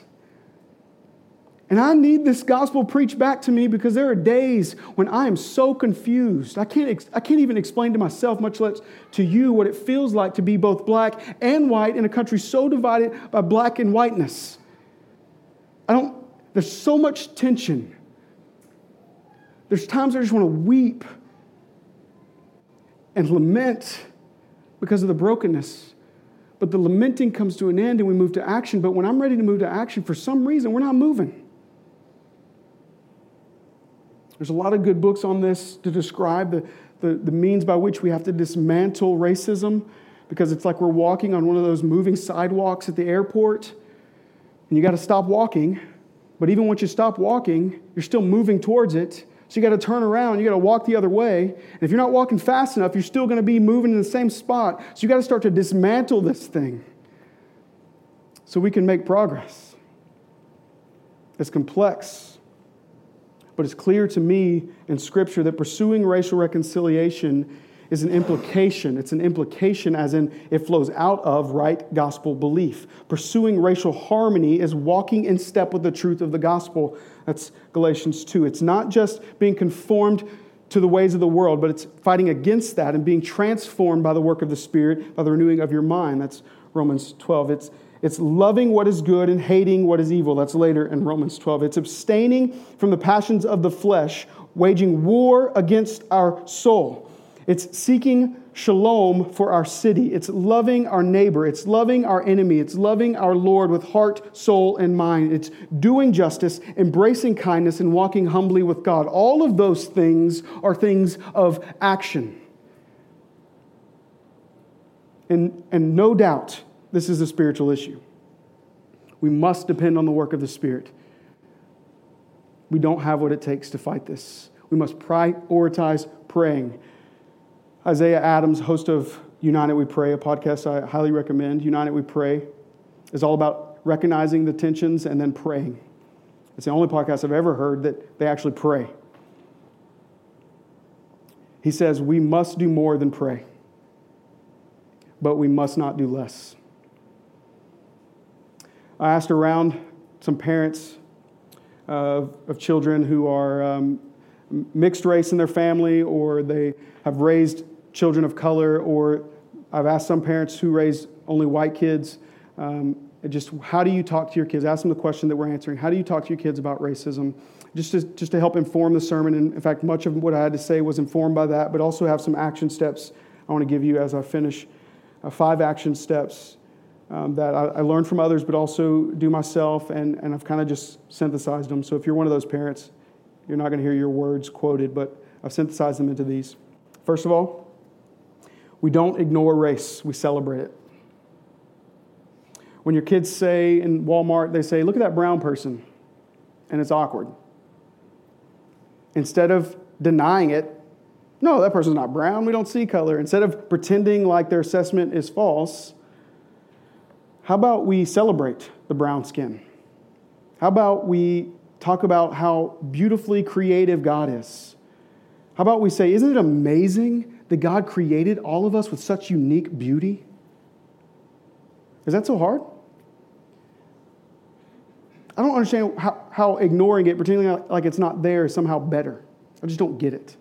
Speaker 1: And I need this gospel preached back to me because there are days when I am so confused. I can't, I can't even explain to myself, much less to you, what it feels like to be both black and white in a country so divided by black and whiteness. I don't, there's so much tension. There's times I just want to weep and lament because of the brokenness. But the lamenting comes to an end and we move to action. But when I'm ready to move to action, for some reason, we're not moving. There's a lot of good books on this to describe the, the, the means by which we have to dismantle racism because it's like we're walking on one of those moving sidewalks at the airport and you got to stop walking. But even once you stop walking, you're still moving towards it. So you got to turn around, you got to walk the other way. And if you're not walking fast enough, you're still going to be moving in the same spot. So you got to start to dismantle this thing so we can make progress. It's complex, but it's clear to me in Scripture that pursuing racial reconciliation is an implication. It's an implication, as in it flows out of right gospel belief. Pursuing racial harmony is walking in step with the truth of the gospel. That's Galatians 2. It's not just being conformed to the ways of the world, but it's fighting against that and being transformed by the work of the Spirit, by the renewing of your mind. That's Romans 12. It's, it's loving what is good and hating what is evil. That's later in Romans 12. It's abstaining from the passions of the flesh, waging war against our soul. It's seeking shalom for our city. It's loving our neighbor. It's loving our enemy. It's loving our Lord with heart, soul, and mind. It's doing justice, embracing kindness, and walking humbly with God. All of those things are things of action. And, and no doubt, this is a spiritual issue. We must depend on the work of the Spirit. We don't have what it takes to fight this. We must prioritize praying. Isaac Adams, host of United We Pray, a podcast I highly recommend, United We Pray, is all about recognizing the tensions and then praying. It's the only podcast I've ever heard that they actually pray. He says, We must do more than pray, but we must not do less. I asked around some parents of children who are um, mixed race in their family or they have raised children of color, or I've asked some parents who raise only white kids. Um, just how do you talk to your kids? Ask them the question that we're answering. How do you talk to your kids about racism? Just to, just to help inform the sermon. And in fact, much of what I had to say was informed by that, but also have some action steps I want to give you as I finish. Uh, five action steps um, that I, I, learned from others, but also do myself, and, and I've kind of just synthesized them. So if you're one of those parents, you're not going to hear your words quoted, but I've synthesized them into these. First of all, we don't ignore race, we celebrate it. When your kids say in Walmart, they say, Look at that brown person, and it's awkward. Instead of denying it, no, that person's not brown, we don't see color. Instead of pretending like their assessment is false, how about we celebrate the brown skin? How about we talk about how beautifully creative God is? How about we say, Isn't it amazing that God created all of us with such unique beauty? Is that so hard? I don't understand how, how ignoring it, pretending like it's not there, is somehow better. I just don't get it.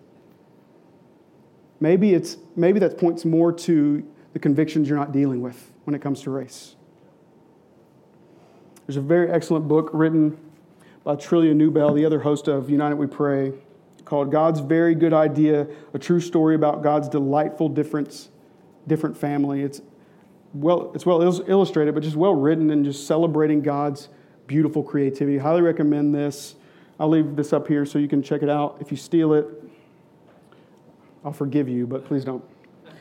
Speaker 1: Maybe, it's, maybe that points more to the convictions you're not dealing with when it comes to race. There's a very excellent book written by Trillia Newbell, the other host of United We Pray, called God's Very Good Idea, a true story about God's delightful difference, different family. It's well, it's well illustrated, but just well written and just celebrating God's beautiful creativity. Highly recommend this. I'll leave this up here so you can check it out. If you steal it, I'll forgive you, but please don't.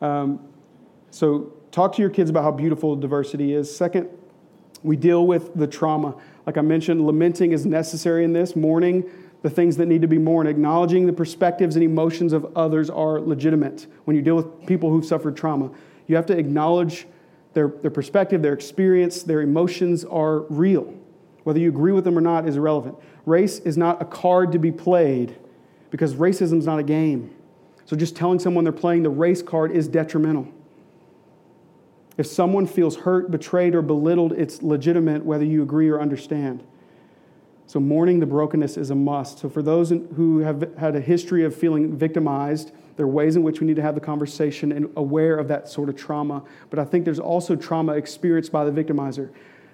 Speaker 1: Um, so, talk to your kids about how beautiful diversity is. Second, we deal with the trauma. Like I mentioned, lamenting is necessary in this. Mourning the things that need to be mourned. Acknowledging the perspectives and emotions of others are legitimate. When you deal with people who've suffered trauma, you have to acknowledge their, their perspective, their experience, their emotions are real. Whether you agree with them or not is irrelevant. Race is not a card to be played because racism is not a game. So just telling someone they're playing the race card is detrimental. If someone feels hurt, betrayed, or belittled, it's legitimate whether you agree or understand. So, mourning the brokenness is a must. So, for those who have had a history of feeling victimized, there are ways in which we need to have the conversation and aware of that sort of trauma. But I think there's also trauma experienced by the victimizer.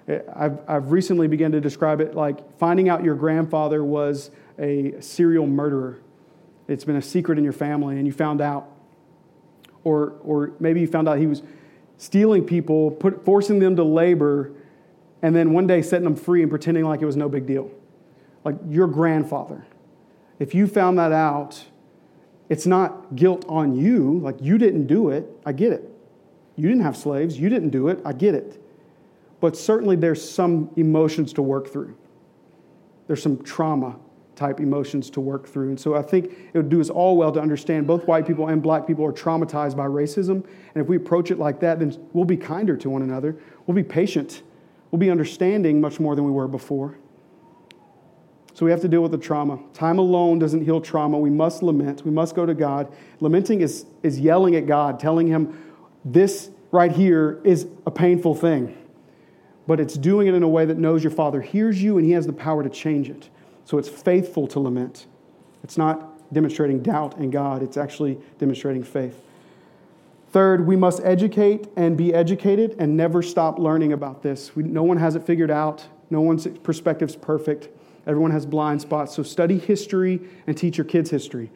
Speaker 1: Eh, I've, I've recently begun to describe it like finding out your grandfather was a serial murderer. It's been a secret in your family, and you found out. Or, or maybe you found out he was stealing people, put, forcing them to labor, and then one day setting them free and pretending like it was no big deal like your grandfather. If you found that out, it's not guilt on you, like you didn't do it. I get it. You didn't have slaves, you didn't do it. I get it. But certainly there's some emotions to work through. There's some trauma type emotions to work through. And so I think it would do us all well to understand both white people and black people are traumatized by racism. And if we approach it like that, then we'll be kinder to one another. We'll be patient. We'll be understanding much more than we were before. So we have to deal with the trauma. Time alone doesn't heal trauma. We must lament. We must go to God. Lamenting is, is yelling at God, telling Him, this right here is a painful thing. But it's doing it in a way that knows your Father hears you and He has the power to change it. So it's faithful to lament. It's not demonstrating doubt in God, it's actually demonstrating faith. Third, we must educate and be educated and never stop learning about this. We, no one has it figured out, no one's perspective is perfect. Everyone has blind spots. So study history and teach your kids history.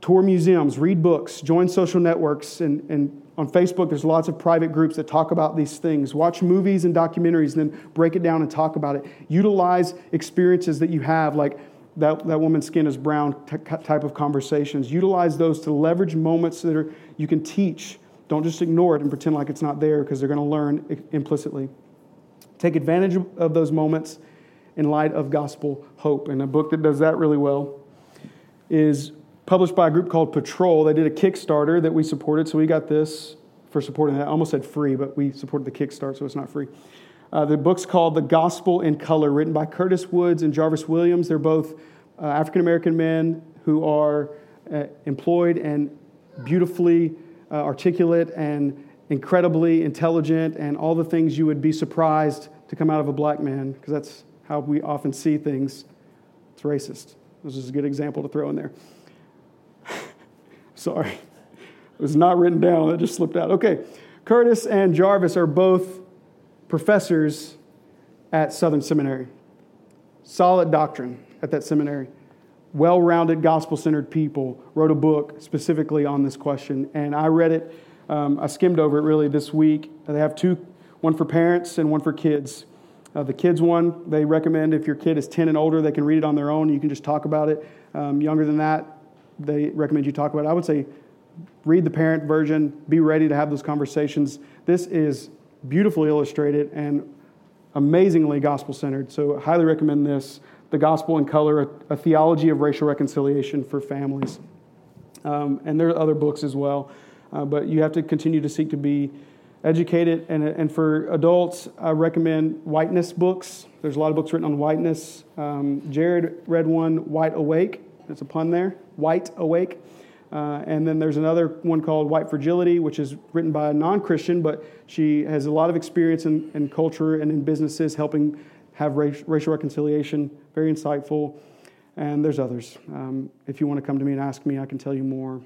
Speaker 1: tour museums, read books, join social networks, and, and on Facebook, there's lots of private groups that talk about these things. Watch movies and documentaries and then break it down and talk about it. Utilize experiences that you have, like that, that woman's skin is brown type of conversations. Utilize those to leverage moments that are, you can teach. Don't just ignore it and pretend like it's not there because they're going to learn implicitly. Take advantage of those moments in light of gospel hope. And a book that does that really well is published by a group called Patrol. They did a Kickstarter that we supported, so we got this for supporting that. I almost said free, but we supported the Kickstarter, so it's not free. Uh, the book's called The Gospel in Color, written by Curtis Woods and Jarvis Williams. They're both uh, African American men who are uh, employed and beautifully uh, articulate and incredibly intelligent and all the things you would be surprised to come out of a black man, because that's how we often see things. It's racist. This is a good example to throw in there. Sorry. It was not written down, it just slipped out. Okay. Curtis and Jarvis are both professors at Southern Seminary. Solid doctrine at that seminary. Well rounded, gospel centered people wrote a book specifically on this question, and I read it. Um, I skimmed over it really this week. They have two one for parents and one for kids. Uh, the kids one, they recommend if your kid is 10 and older, they can read it on their own. You can just talk about it. Um, younger than that, they recommend you talk about it. I would say read the parent version, be ready to have those conversations. This is beautifully illustrated and amazingly gospel centered. So, I highly recommend this The Gospel in Color, a, a Theology of Racial Reconciliation for Families. Um, and there are other books as well. Uh, but you have to continue to seek to be educated. And, and for adults, I recommend whiteness books. There's a lot of books written on whiteness. Um, Jared read one, White Awake. There's a pun there. White Awake. Uh, and then there's another one called White Fragility, which is written by a non Christian, but she has a lot of experience in, in culture and in businesses helping have race, racial reconciliation. Very insightful. And there's others. Um, if you want to come to me and ask me, I can tell you more.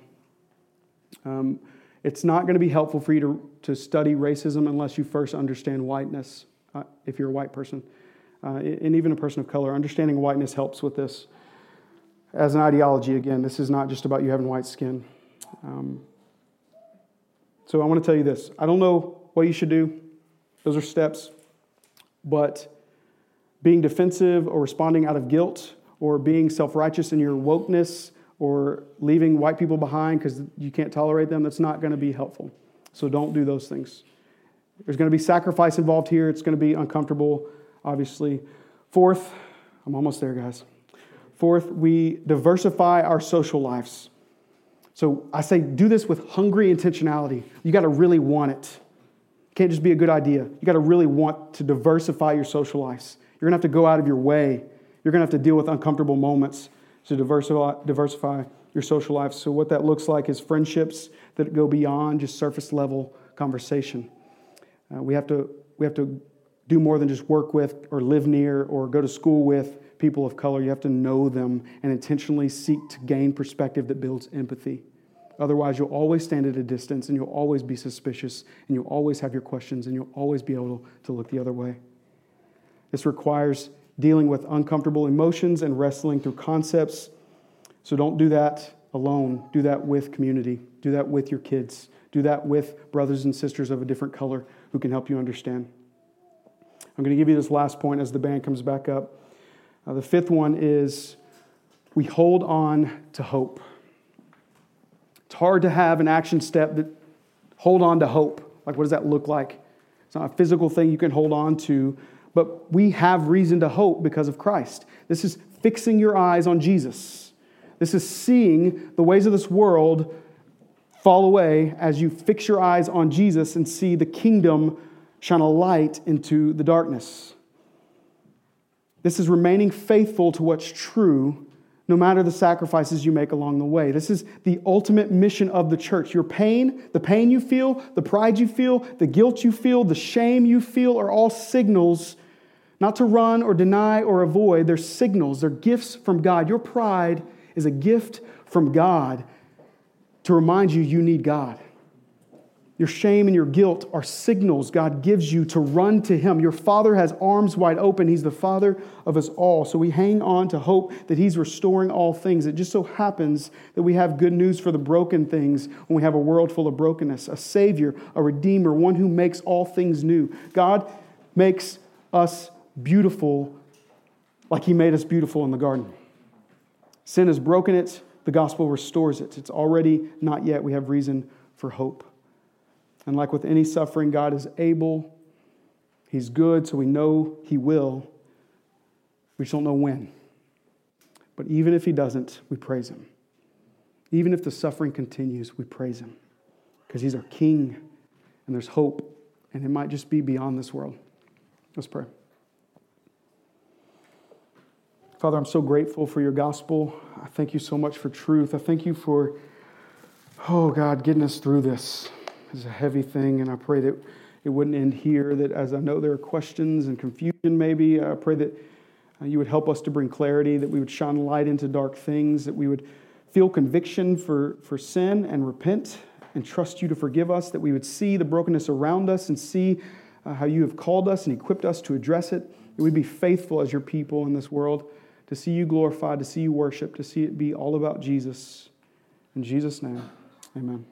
Speaker 1: Um, it's not going to be helpful for you to, to study racism unless you first understand whiteness, uh, if you're a white person. Uh, and even a person of color. Understanding whiteness helps with this as an ideology, again, this is not just about you having white skin. Um, so I want to tell you this I don't know what you should do, those are steps, but being defensive or responding out of guilt or being self righteous in your wokeness or leaving white people behind because you can't tolerate them, that's not going to be helpful. So don't do those things. There's going to be sacrifice involved here. It's going to be uncomfortable, obviously. Fourth, I'm almost there, guys. Fourth, we diversify our social lives. So I say do this with hungry intentionality. You got to really want it. It can't just be a good idea. You got to really want to diversify your social lives. You're going to have to go out of your way. You're going to have to deal with uncomfortable moments to diversify, diversify your social life. So, what that looks like is friendships that go beyond just surface level conversation. Uh, we, have to, we have to do more than just work with or live near or go to school with people of color. You have to know them and intentionally seek to gain perspective that builds empathy. Otherwise, you'll always stand at a distance and you'll always be suspicious and you'll always have your questions and you'll always be able to look the other way. This requires dealing with uncomfortable emotions and wrestling through concepts. So don't do that alone. Do that with community. Do that with your kids. Do that with brothers and sisters of a different color who can help you understand. I'm going to give you this last point as the band comes back up. Uh, the fifth one is we hold on to hope. It's hard to have an action step that hold on to hope. Like, what does that look like? It's not a physical thing you can hold on to, but we have reason to hope because of Christ. This is fixing your eyes on Jesus. This is seeing the ways of this world fall away as you fix your eyes on Jesus and see the kingdom shine a light into the darkness. This is remaining faithful to what's true, no matter the sacrifices you make along the way. This is the ultimate mission of the church. Your pain, the pain you feel, the pride you feel, the guilt you feel, the shame you feel are all signals not to run or deny or avoid. They're signals, they're gifts from God. Your pride is a gift from God to remind you you need God. Your shame and your guilt are signals God gives you to run to Him. Your Father has arms wide open. He's the Father of us all. So we hang on to hope that He's restoring all things. It just so happens that we have good news for the broken things when we have a world full of brokenness a Savior, a Redeemer, one who makes all things new. God makes us beautiful like He made us beautiful in the garden. Sin has broken it, the gospel restores it. It's already not yet. We have reason for hope. And like with any suffering, God is able, He's good, so we know He will. We just don't know when. But even if He doesn't, we praise Him. Even if the suffering continues, we praise Him because He's our King and there's hope, and it might just be beyond this world. Let's pray. Father, I'm so grateful for your gospel. I thank you so much for truth. I thank you for, oh God, getting us through this is a heavy thing, and I pray that it wouldn't end here. That as I know there are questions and confusion, maybe, I pray that uh, you would help us to bring clarity, that we would shine light into dark things, that we would feel conviction for, for sin and repent and trust you to forgive us, that we would see the brokenness around us and see uh, how you have called us and equipped us to address it, that we'd be faithful as your people in this world, to see you glorified, to see you worship, to see it be all about Jesus. In Jesus' name, amen.